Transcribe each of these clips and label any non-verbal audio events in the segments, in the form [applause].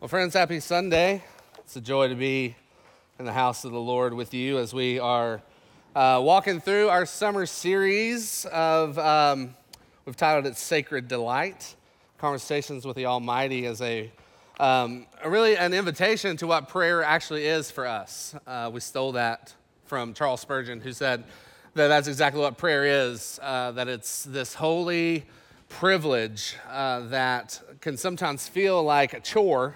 Well, friends, happy Sunday. It's a joy to be in the house of the Lord with you as we are uh, walking through our summer series of, um, we've titled it Sacred Delight Conversations with the Almighty as a, um, really an invitation to what prayer actually is for us. Uh, we stole that from Charles Spurgeon, who said that that's exactly what prayer is, uh, that it's this holy privilege uh, that can sometimes feel like a chore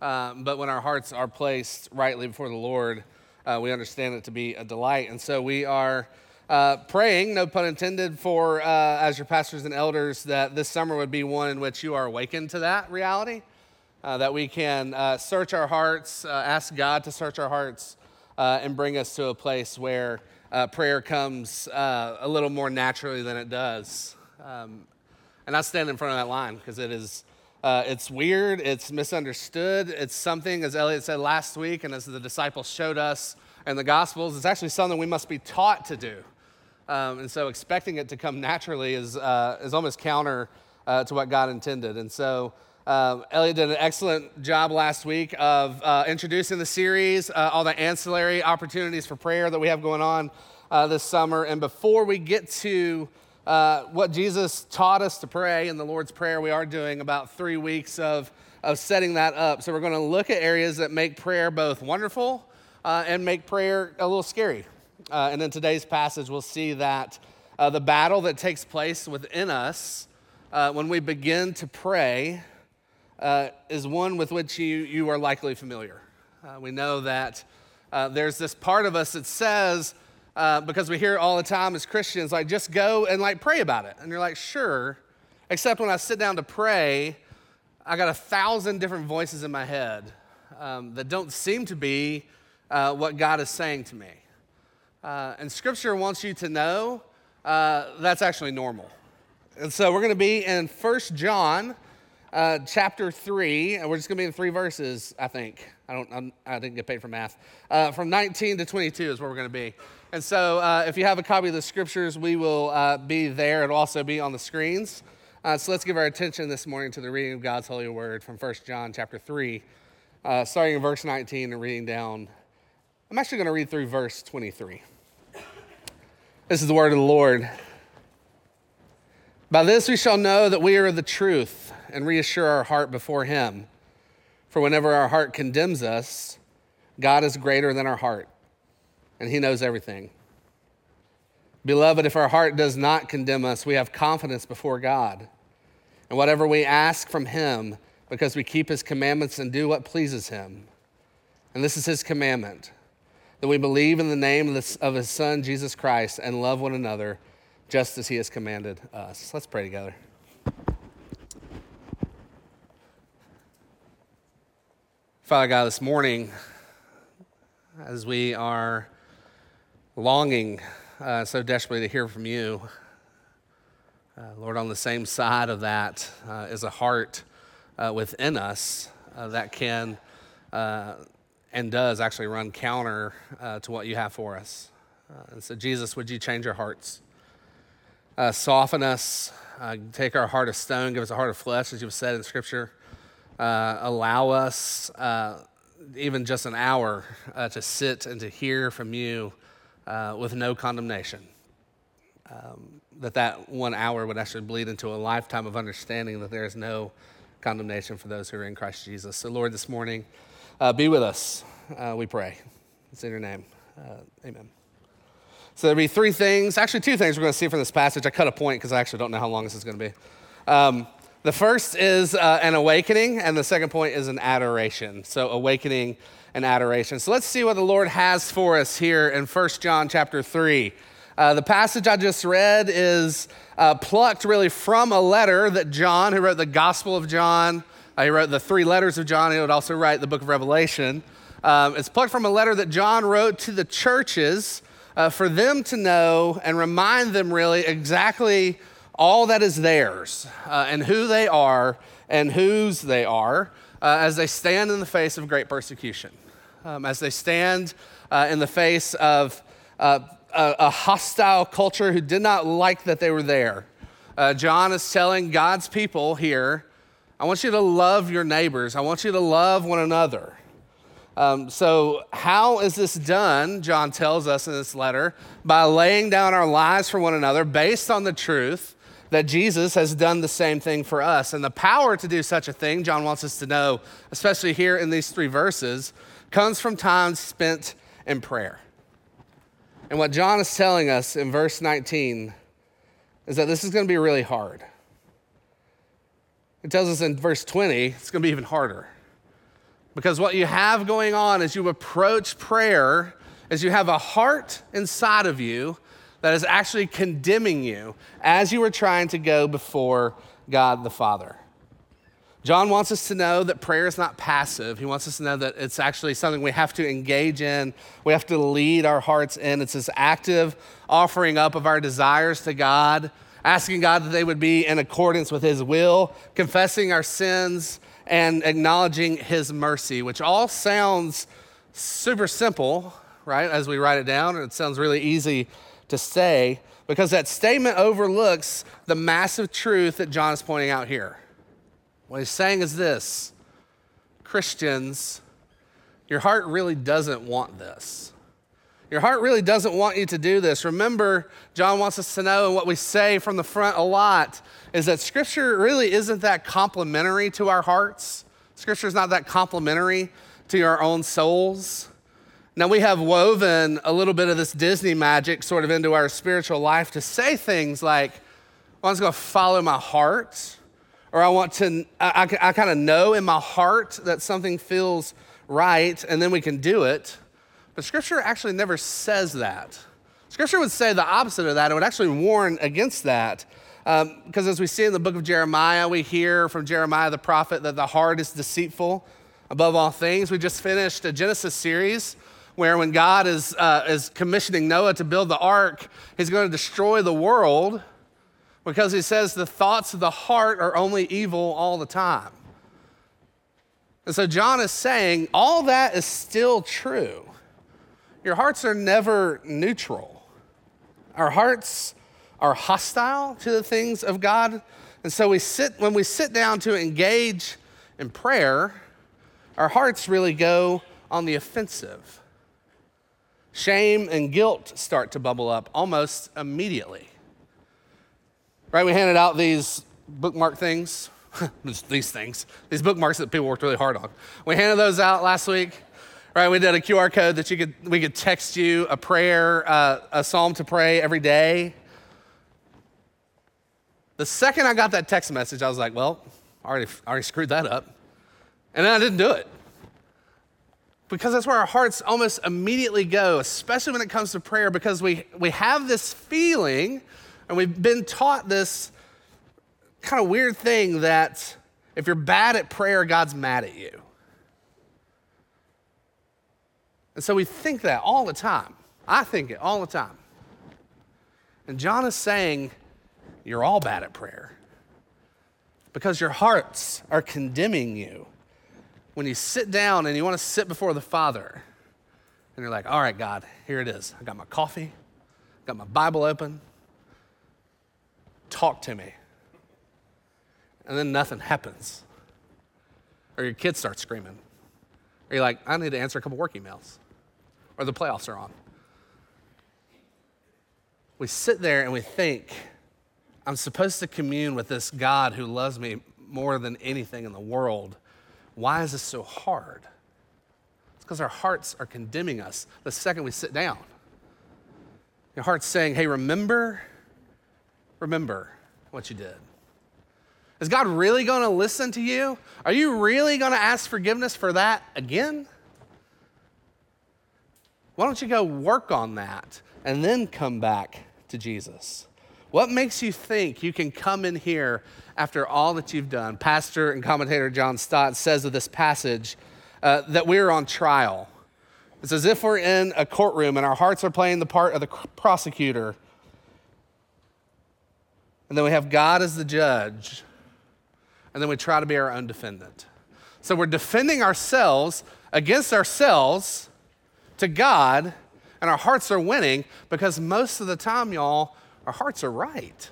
um, but when our hearts are placed rightly before the Lord, uh, we understand it to be a delight. And so we are uh, praying, no pun intended, for uh, as your pastors and elders, that this summer would be one in which you are awakened to that reality, uh, that we can uh, search our hearts, ask God to search our hearts, and bring us to a place where prayer comes a little more naturally than it does. Um, and I stand in front of that line because it is uh, it's weird, it's misunderstood. It's something, as Elliot said last week, and as the disciples showed us in the Gospels, it's actually something we must be taught to do. Um, and so expecting it to come naturally is, uh, is almost counter uh, to what God intended. And so um, Elliot did an excellent job last week of uh, introducing the series, uh, all the ancillary opportunities for prayer that we have going on uh, this summer. And before we get to uh, what Jesus taught us to pray in the Lord's Prayer. We are doing about three weeks of, of setting that up. So we're going to look at areas that make prayer both wonderful uh, and make prayer a little scary. Uh, and in today's passage, we'll see that uh, the battle that takes place within us uh, when we begin to pray is one with which you, you are likely familiar. we know that there's this part of us that says, uh, because we hear it all the time as Christians, like just go and like pray about it. And you're like, sure. Except when I sit down to pray, I got a thousand different voices in my head um, that don't seem to be uh, what God is saying to me. Uh, and Scripture wants you to know uh, that's actually normal. And so we're going to be in First John uh, chapter 3, and we're just going to be in three verses, I think. I, don't, I'm, I did not get paid for math. Uh, from 19 to 22 is where we're going to be. And so, uh, if you have a copy of the scriptures, we will uh, be there. It'll also be on the screens. Uh, so let's give our attention this morning to the reading of God's holy word from 1 John chapter 3, uh, starting in verse 19 and reading down. I'm actually going to read through verse 23. This is the word of the Lord. By this we shall know that we are of the truth and reassure our heart before Him. For whenever our heart condemns us, God is greater than our heart and He knows everything. Beloved, if our heart does not condemn us, we have confidence before God. And whatever we ask from Him, because we keep His commandments and do what pleases Him. And this is His commandment that we believe in the name of, His Son, Jesus Christ, and love one another just as He has commanded us. Let's pray together. Father God, this morning, as we are longing uh, so desperately to hear from you. Uh, Lord, on the same side of that uh, is a heart uh, within us uh, that can uh, and does actually run counter to what you have for us. and so, Jesus, would you change our hearts? soften us, take our heart of stone, give us a heart of flesh, as you've said in Scripture. allow us, even just an hour, to sit and to hear from you uh, with no condemnation. Um, that that one hour would actually bleed into a lifetime of understanding that there is no condemnation for those who are in Christ Jesus. So, Lord, this morning, uh, be with us, uh, we pray. It's in your name. Uh, amen. So, there'll be three things, actually, two things we're going to see from this passage. I cut a point because I actually don't know how long this is going to be. Um, the first is uh, an awakening, and the second point is an adoration. So, awakening and adoration. So let's see what the Lord has for us here in 1 John chapter 3. Uh, the passage I just read is uh, plucked really from a letter that John, who wrote the Gospel of John, uh, he wrote the three letters of John, he would also write the book of Revelation. Um, it's plucked from a letter that John wrote to the churches uh, for them to know and remind them really exactly all that is theirs uh, and who they are and whose they are uh, as they stand in the face of great persecution, um, as they stand uh, in the face of uh, a, a, hostile culture who did not like that they were there. Uh, John is telling God's people here I want you to love your neighbors. I want you to love one another. Um, so, how is this done? John tells us in this letter by laying down our lives for one another based on the truth that Jesus has done the same thing for us. And the power to do such a thing, John wants us to know, especially here in these three verses, comes from time spent in prayer. And what John is telling us in verse 19 is that this is going to be really hard. It tells us in verse 20, it's going to be even harder. Because what you have going on as you approach prayer is you have a heart inside of you that is actually condemning you as you are trying to go before God the Father. John wants us to know that prayer is not passive. He wants us to know that it's actually something we have to engage in. We have to lead our hearts in. It's this active offering up of our desires to God, asking God that they would be in accordance with His will, confessing our sins, and acknowledging His mercy, which all sounds super simple, right, as we write it down. It sounds really easy to say because that statement overlooks the massive truth that John is pointing out here. What he's saying is this Christians, your heart really doesn't want this. Your heart really doesn't want you to do this. Remember, John wants us to know, and what we say from the front a lot is that Scripture really isn't that complimentary to our hearts. Scripture is not that complimentary to our own souls. Now, we have woven a little bit of this Disney magic sort of into our spiritual life to say things like, well, I'm just going to follow my heart or I want to, I, I, I kind of know in my heart that something feels right, and then we can do it. But Scripture actually never says that. Scripture would say the opposite of that. It would actually warn against that. Because um, as we see in the book of Jeremiah, we hear from Jeremiah the prophet that the heart is deceitful above all things. We just finished a Genesis series where when God is, uh, is commissioning Noah to build the ark, he's going to destroy the world because he says the thoughts of the heart are only evil all the time. And so John is saying all that is still true. Your hearts are never neutral. Our hearts are hostile to the things of God. And so we sit when we sit down to engage in prayer, our hearts really go on the offensive. Shame and guilt start to bubble up almost immediately. Right? We handed out these bookmark things, [laughs] these things, these bookmarks that people worked really hard on. We handed those out last week. Right? We did a QR code that you could we could text you a prayer, uh, a psalm to pray every day. The second I got that text message, I was like, well, I already, I already screwed that up. And then I didn't do it. Because that's where our hearts almost immediately go, especially when it comes to prayer, because we, we have this feeling and we've been taught this kind of weird thing that if you're bad at prayer, God's mad at you. And so we think that all the time. I think it all the time. And John is saying, You're all bad at prayer because your hearts are condemning you. When you sit down and you want to sit before the Father, and you're like, All right, God, here it is. I got my coffee, got my Bible open, talk to me. And then nothing happens. Or your kids start screaming. Or you're like, I need to answer a couple work emails. Or the playoffs are on. We sit there and we think, I'm supposed to commune with this God who loves me more than anything in the world. Why is this so hard? It's because our hearts are condemning us the second we sit down. Your heart's saying, hey, remember remember what you did? Is God really going to listen to you? Are you really going to ask forgiveness for that again? Why don't you go work on that and then come back to Jesus? What makes you think you can come in here after all that you've done? Pastor and commentator John Stott says of this passage uh, that we're on trial. It's as if we're in a courtroom and our hearts are playing the part of the prosecutor and then we have God as the judge. And then we try to be our own defendant. So we're defending ourselves against ourselves to God, and our hearts are winning because most of the time, y'all, our hearts are right.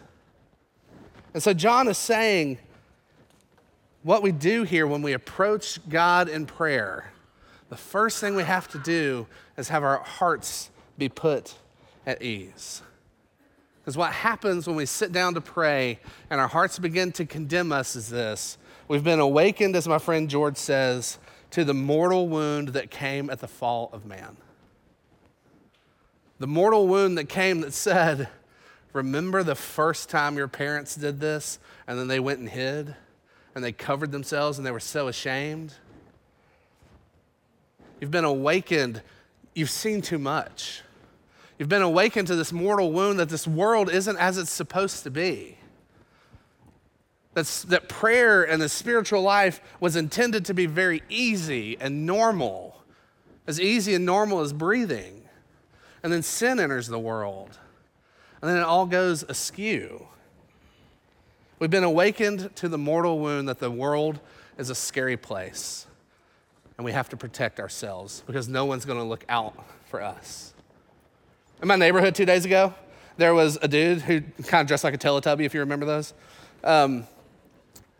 And so John is saying, what we do here when we approach God in prayer, the first thing we have to do is have our hearts be put at ease. Because what happens when we sit down to pray and our hearts begin to condemn us is this we've been awakened, as my friend George says, to the mortal wound that came at the fall of man. The mortal wound that came that said, Remember the first time your parents did this and then they went and hid and they covered themselves and they were so ashamed? You've been awakened, you've seen too much. You've been awakened to this mortal wound that this world isn't as it's supposed to be. That's, that prayer and the spiritual life was intended to be very easy and normal, as easy and normal as breathing. And then sin enters the world, and then it all goes askew. We've been awakened to the mortal wound that the world is a scary place, and we have to protect ourselves because no one's going to look out for us. In my neighborhood two days ago, there was a dude who kind of dressed like a Teletubby, if you remember those, um,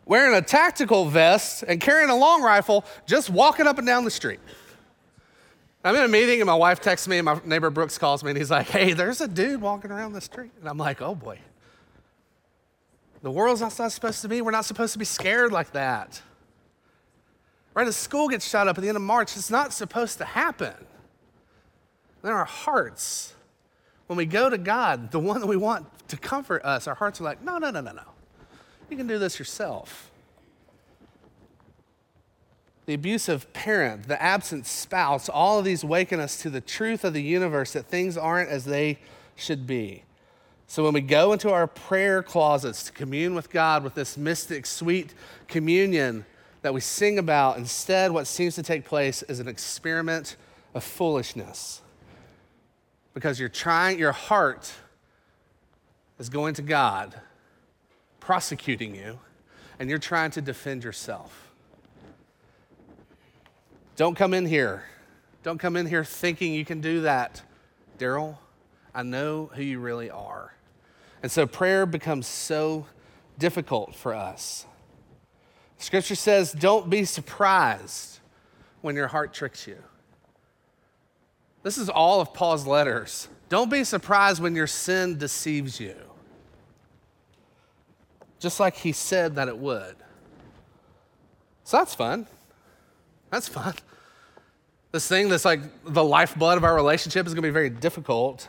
wearing a tactical vest and carrying a long rifle, just walking up and down the street. I'm in a meeting and my wife texts me and my neighbor Brooks calls me and he's like, hey, there's a dude walking around the street. And I'm like, oh boy. The world's not supposed to be. We're not supposed to be scared like that. Right? As school gets shut up at the end of March, it's not supposed to happen. Then our hearts, when we go to God, the one that we want to comfort us, our hearts are like, no, no, no, no, no. You can do this yourself. The abusive parent, the absent spouse, all of these waken us to the truth of the universe that things aren't as they should be. So when we go into our prayer closets to commune with God with this mystic, sweet communion that we sing about, instead, what seems to take place is an experiment of foolishness because you're trying, your heart is going to God, prosecuting you, and you're trying to defend yourself. Don't come in here. Don't come in here thinking you can do that. Daryl, I know who you really are. And so prayer becomes so difficult for us. Scripture says, don't be surprised when your heart tricks you. This is all of Paul's letters. Don't be surprised when your sin deceives you, just like he said that it would. So that's fun. That's fun. This thing that's like the lifeblood of our relationship is going to be very difficult.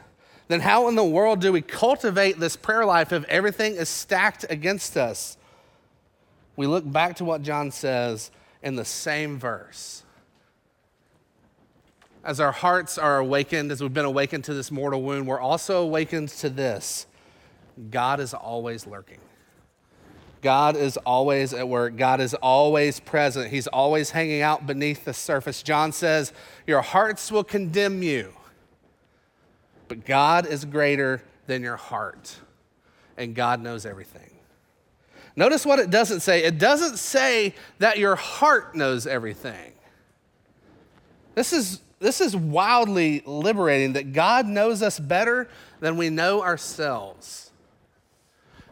Then, how in the world do we cultivate this prayer life if everything is stacked against us? We look back to what John says in the same verse as our hearts are awakened, as we've been awakened to this mortal wound, we're also awakened to this God is always lurking. God is always at work. God is always present. He's always hanging out beneath the surface. John says, Your hearts will condemn you, but God is greater than your heart, and God knows everything. Notice what it doesn't say. It doesn't say that your heart knows everything. This is this is wildly liberating that God knows us better than we know ourselves.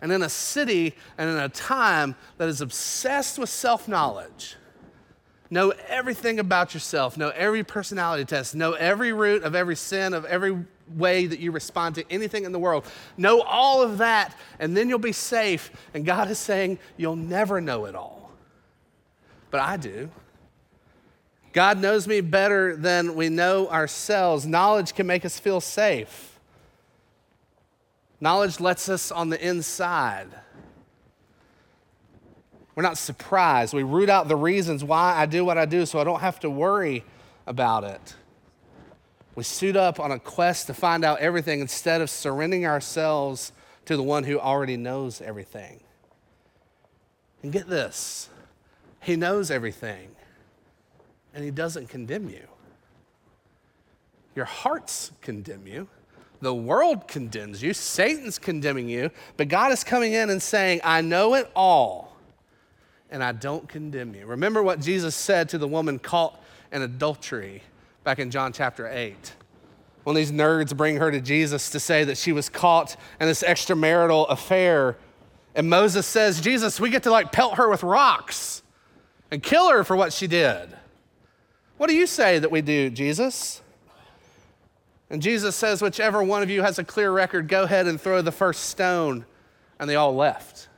And in a city and in a time that is obsessed with self knowledge, know everything about yourself, know every personality test, know every root of every sin, of every way that you respond to anything in the world. Know all of that, and then you'll be safe. And God is saying, You'll never know it all. But I do. God knows me better than we know ourselves. Knowledge can make us feel safe. Knowledge lets us on the inside. We're not surprised. We root out the reasons why I do what I do so I don't have to worry about it. We suit up on a quest to find out everything instead of surrendering ourselves to the one who already knows everything. And get this He knows everything and He doesn't condemn you. Your hearts condemn you. The world condemns you. Satan's condemning you. But God is coming in and saying, I know it all, and I don't condemn you. Remember what Jesus said to the woman caught in adultery back in John chapter 8. When these nerds bring her to Jesus to say that she was caught in this extramarital affair, and Moses says, Jesus, we get to like pelt her with rocks. and kill her for what she did. What do you say that we do, Jesus? And Jesus says, Whichever one of you has a clear record, go ahead and throw the first stone. And they all left.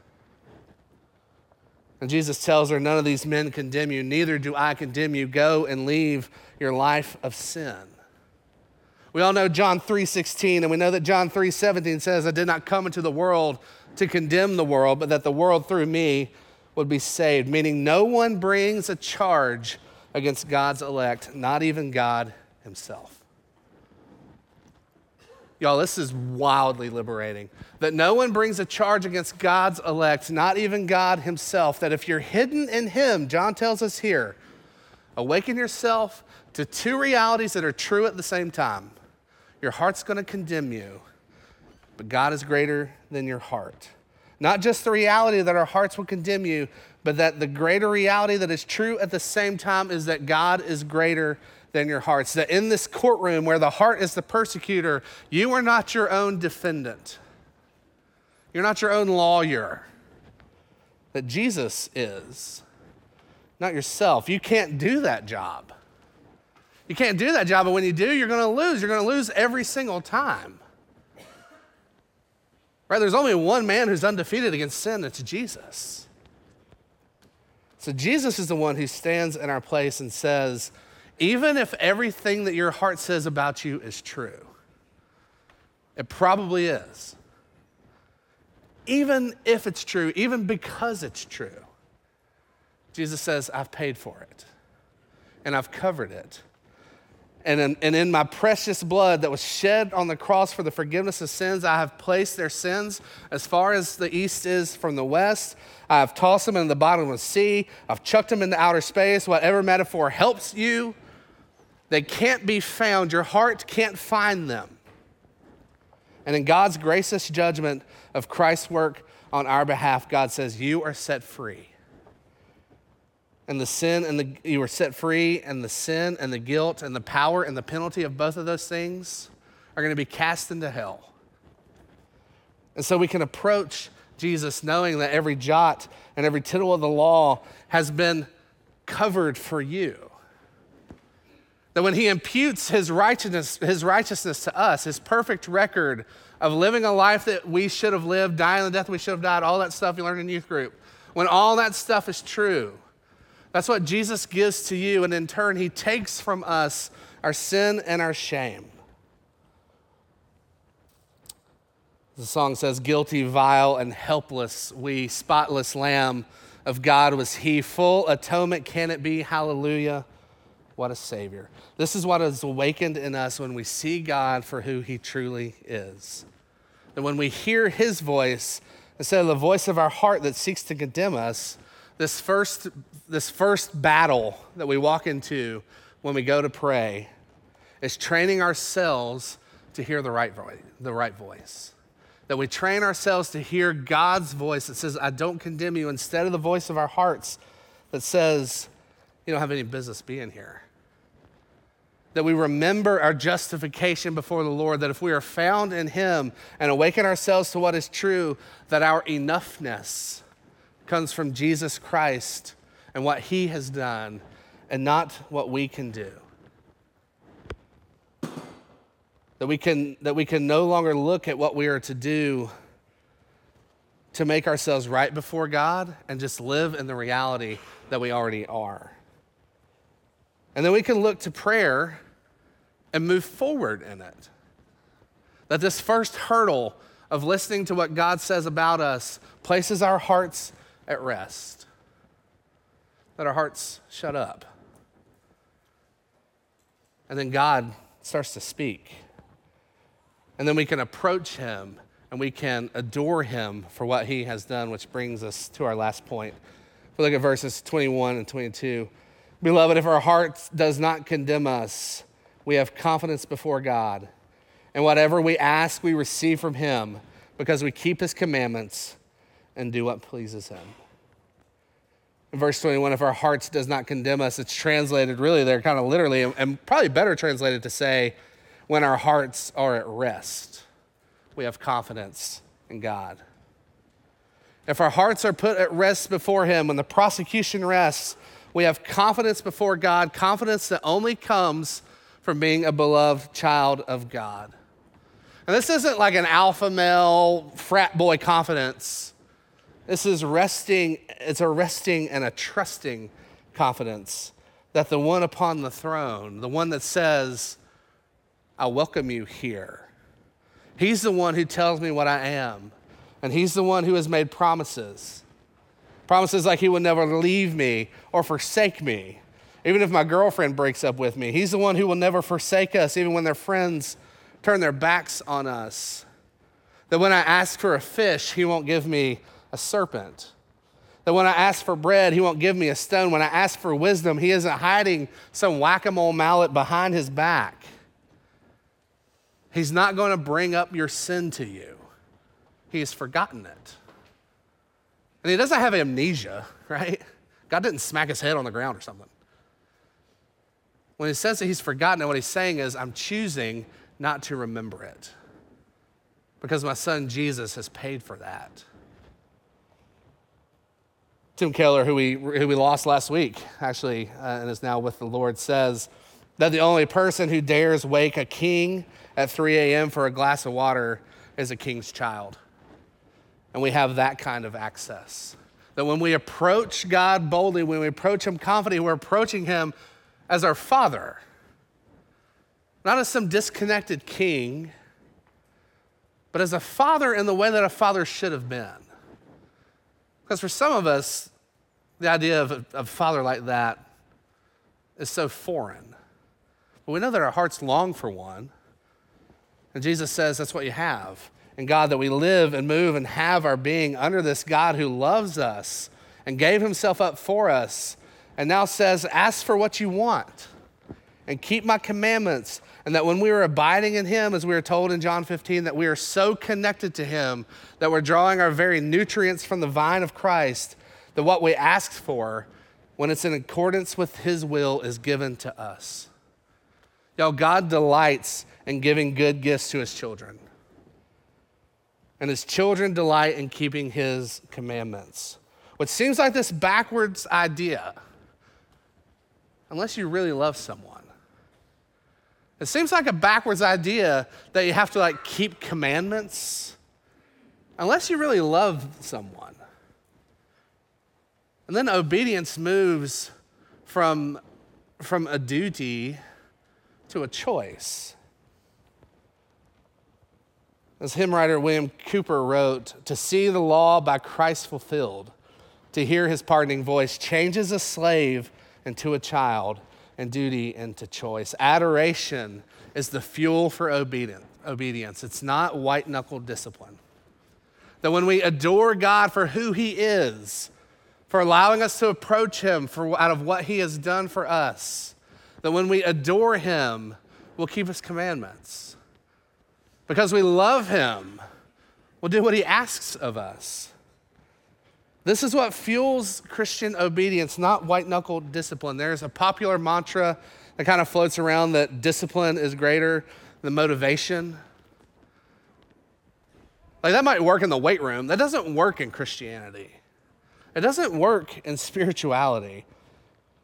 And Jesus tells her, None of these men condemn you, neither do I condemn you. Go and leave your life of sin. We all know John 3:16 and we know that John 3:17 says I did not come into the world to condemn the world but that the world through me would be saved meaning no one brings a charge against God's elect not even God himself. Y'all, this is wildly liberating. That no one brings a charge against God's elect, not even God Himself. That if you're hidden in Him, John tells us here, awaken yourself to two realities that are true at the same time. Your heart's going to condemn you, but God is greater than your heart. Not just the reality that our hearts will condemn you, but that the greater reality that is true at the same time is that God is greater than your hearts. That in this courtroom where the heart is the persecutor, you are not your own defendant. You're not your own lawyer. That Jesus is, not yourself. You can't do that job. You can't do that job, but when you do, you're going to lose. You're going to lose every single time. Right? There's only one man who's undefeated against sin, it's Jesus. So Jesus is the one who stands in our place and says, even if everything that your heart says about you is true, it probably is. Even if it's true, even because it's true, Jesus says, I've paid for it and I've covered it. And in, and in my precious blood that was shed on the cross for the forgiveness of sins, I have placed their sins as far as the east is from the west. I have tossed them in the bottom of the sea. I've chucked them into outer space. Whatever metaphor helps you, they can't be found. Your heart can't find them. And in God's gracious judgment of Christ's work on our behalf, God says, You are set free. And the sin and the, you are set free, and the sin and the guilt and the power and the penalty of both of those things are going to be cast into hell. And so we can approach Jesus knowing that every jot and every tittle of the law has been covered for you. That when he imputes his righteousness, his righteousness to us, his perfect record of living a life that we should have lived, dying the death we should have died, all that stuff you learned in youth group, when all that stuff is true, that's what Jesus gives to you. And in turn, he takes from us our sin and our shame. The song says, Guilty, vile, and helpless, we spotless lamb of God was he. Full atonement can it be? Hallelujah. What a Savior. This is what is awakened in us when we see God for who He truly is. And when we hear His voice, instead of the voice of our heart that seeks to condemn us, this first, this first battle that we walk into when we go to pray is training ourselves to hear the right voice, the right voice. That we train ourselves to hear God's voice that says, I don't condemn you, instead of the voice of our hearts that says, You don't have any business being here that we remember our justification before the Lord, that if we are found in Him and awaken ourselves to what is true, that our enoughness comes from Jesus Christ and what He has done and not what we can do. That we can, that we can no longer look at what we are to do to make ourselves right before God and just live in the reality that we already are. And then we can look to prayer and move forward in it. That this first hurdle of listening to what God says about us places our hearts at rest. That our hearts shut up. And then God starts to speak. And then we can approach Him and we can adore Him for what He has done, which brings us to our last point. If we look at verses 21 and 22. Beloved, if our heart does not condemn us, we have confidence before God. And whatever we ask, we receive from Him because we keep His commandments and do what pleases Him. In verse 21, if our hearts does not condemn us, it's translated really there kind of literally, and probably better translated to say, when our hearts are at rest, we have confidence in God. If our hearts are put at rest before Him, when the prosecution rests, We have confidence before God, confidence that only comes from being a beloved child of God. And this isn't like an alpha male frat boy confidence. This is resting, it's a resting and a trusting confidence that the one upon the throne, the one that says, I welcome you here. He's the one who tells me what I am, and He's the one who has made promises. Promises like He will never leave me or forsake me, even if my girlfriend breaks up with me. He's the one who will never forsake us, even when their friends turn their backs on us. That when I ask for a fish, He won't give me a serpent. That when I ask for bread, He won't give me a stone. When I ask for wisdom, He isn't hiding some whack a mole mallet behind His back. He's not going to bring up your sin to you, He has forgotten it. And He doesn't have amnesia, [laughs] right? God didn't smack his head on the ground or something. When he says that he's forgotten it, what he's saying is, I'm choosing not to remember it because my son Jesus has paid for that. Tim Keller, who we, who we lost last week, actually, uh, and is now with the Lord, says that the only person who dares wake a king at 3 a.m. for a glass of water is a king's child. And we have that kind of access. That when we approach God boldly, when we approach Him confidently, we're approaching Him as our Father, not as some disconnected king, but as a father in the way that a father should have been. Because for some of us, the idea of a, father like that is so foreign. But we know that our hearts long for one. And Jesus says that's what you have. And God, that we live and move and have our being under this God who loves us and gave himself up for us, and now says, Ask for what you want and keep my commandments. And that when we are abiding in him, as we are told in John 15, that we are so connected to him that we're drawing our very nutrients from the vine of Christ, that what we ask for, when it's in accordance with his will, is given to us. Y'all, God delights in giving good gifts to his children. And his children delight in keeping his commandments. What seems like this backwards idea, unless you really love someone. It seems like a backwards idea that you have to like keep commandments unless you really love someone. And then obedience moves from, from a duty to a choice. As hymn writer William Cowper wrote, to see the law by Christ fulfilled, to hear his pardoning voice changes a slave into a child and duty into choice. Adoration is the fuel for obedience. It's not white knuckled discipline. That when we adore God for who he is, for allowing us to approach him for, out of what he has done for us, that when we adore him, we'll keep his commandments. Because we love him, we'll do what he asks of us. This is what fuels Christian obedience, not white knuckle discipline. There's a popular mantra that kind of floats around that discipline is greater than motivation. Like that might work in the weight room, that doesn't work in Christianity. It doesn't work in spirituality.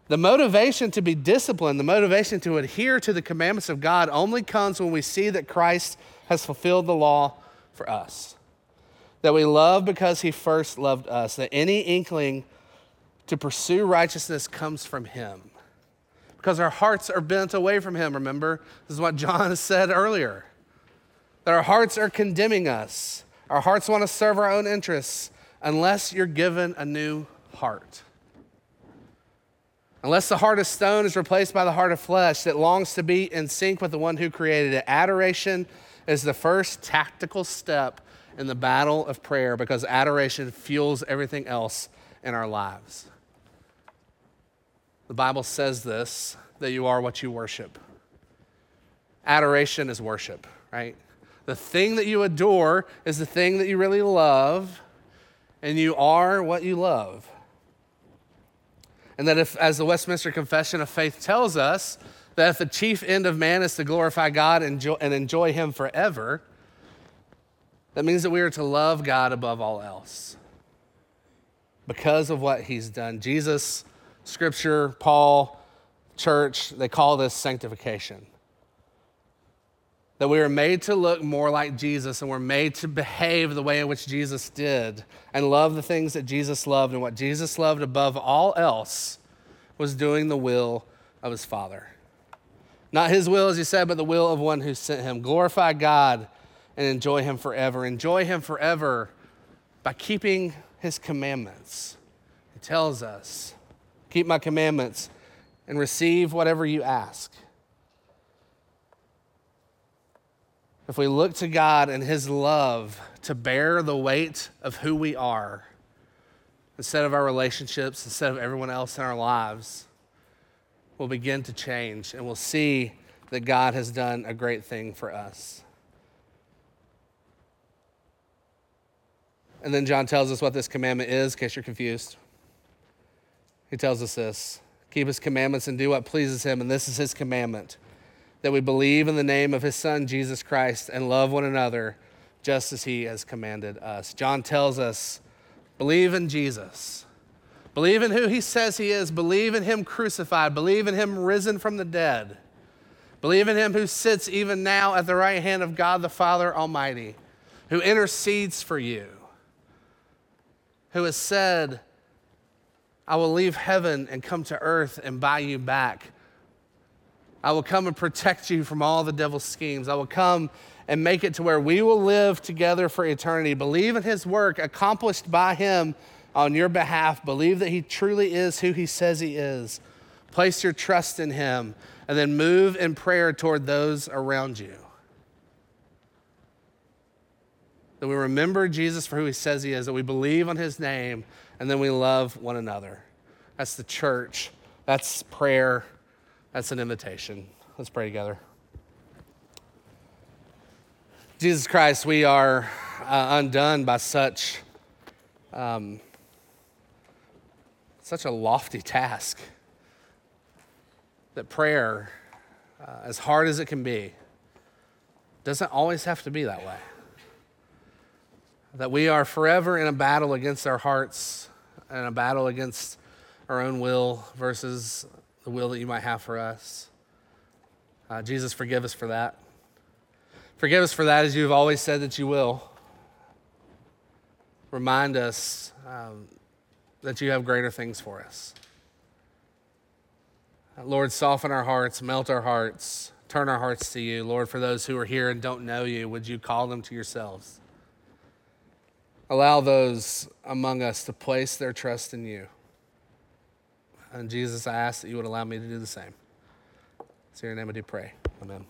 The motivation to be disciplined, the motivation to adhere to the commandments of God only comes when we see that Christ has fulfilled the law for us that we love because he first loved us, that any inkling to pursue righteousness comes from him. Because our hearts are bent away from him, remember? This is what John [laughs] said earlier. That our hearts are condemning us. Our hearts want to serve our own interests unless you're given a new heart. Unless the heart of stone is replaced by the heart of flesh that longs to be in sync with the one who created it. Adoration is the first tactical step in the battle of prayer because adoration fuels everything else in our lives. The Bible says this that you are what you worship. Adoration is worship, right? The thing that you adore is the thing that you really love, and you are what you love. And that if, as the Westminster Confession of Faith tells us, that if the chief end of man is to glorify God and enjoy, and enjoy Him forever, that means that we are to love God above all else because of what he's done. Jesus Scripture, Paul, church, they call this sanctification. That we are made to look more like Jesus and we're made to behave the way in which Jesus did and love the things that Jesus loved. And what Jesus loved above all else was doing the will of his Father. Not his will, as he said, but the will of one who sent him. Glorify God and enjoy him forever. Enjoy him forever by keeping his commandments. He tells us, Keep my commandments and receive whatever you ask. If we look to God and his love to bear the weight of who we are, instead of our relationships, instead of everyone else in our lives, will begin to change and we'll see that God has done a great thing for us. And then John tells us what this commandment is, in case you're confused. He tells us this keep his commandments and do what pleases him, and this is his commandment that we believe in the name of his son, Jesus Christ, and love one another just as he has commanded us. John tells us believe in Jesus. Believe in who he says he is. Believe in him crucified. Believe in him risen from the dead. Believe in him who sits even now at the right hand of God the Father Almighty, who intercedes for you, who has said, I will leave heaven and come to earth and buy you back. I will come and protect you from all the devil's schemes. I will come and make it to where we will live together for eternity. Believe in his work accomplished by him on your behalf. Believe that He truly is who He says He is. Place your trust in Him, and then move in prayer toward those around you. That we remember Jesus for who He says He is, that we believe on His name, and then we love one another. That's the church. That's prayer. That's an invitation. Let's pray together. Jesus Christ, we are uh, undone by such um, such a lofty task that prayer, uh, as hard as it can be, doesn't always have to be that way. That we are forever in a battle against our hearts and a battle against our own will versus the will that you might have for us. Uh, Jesus, forgive us for that. Forgive us for that as you've always said that you will. Remind us um, that you have greater things for us. Lord, soften our hearts, melt our hearts, turn our hearts to you. Lord, for those who are here and don't know you, would you call them to yourselves? Allow those among us to place their trust in you. And Jesus, I ask that you would allow me to do the same. It's in your name I do pray. Amen.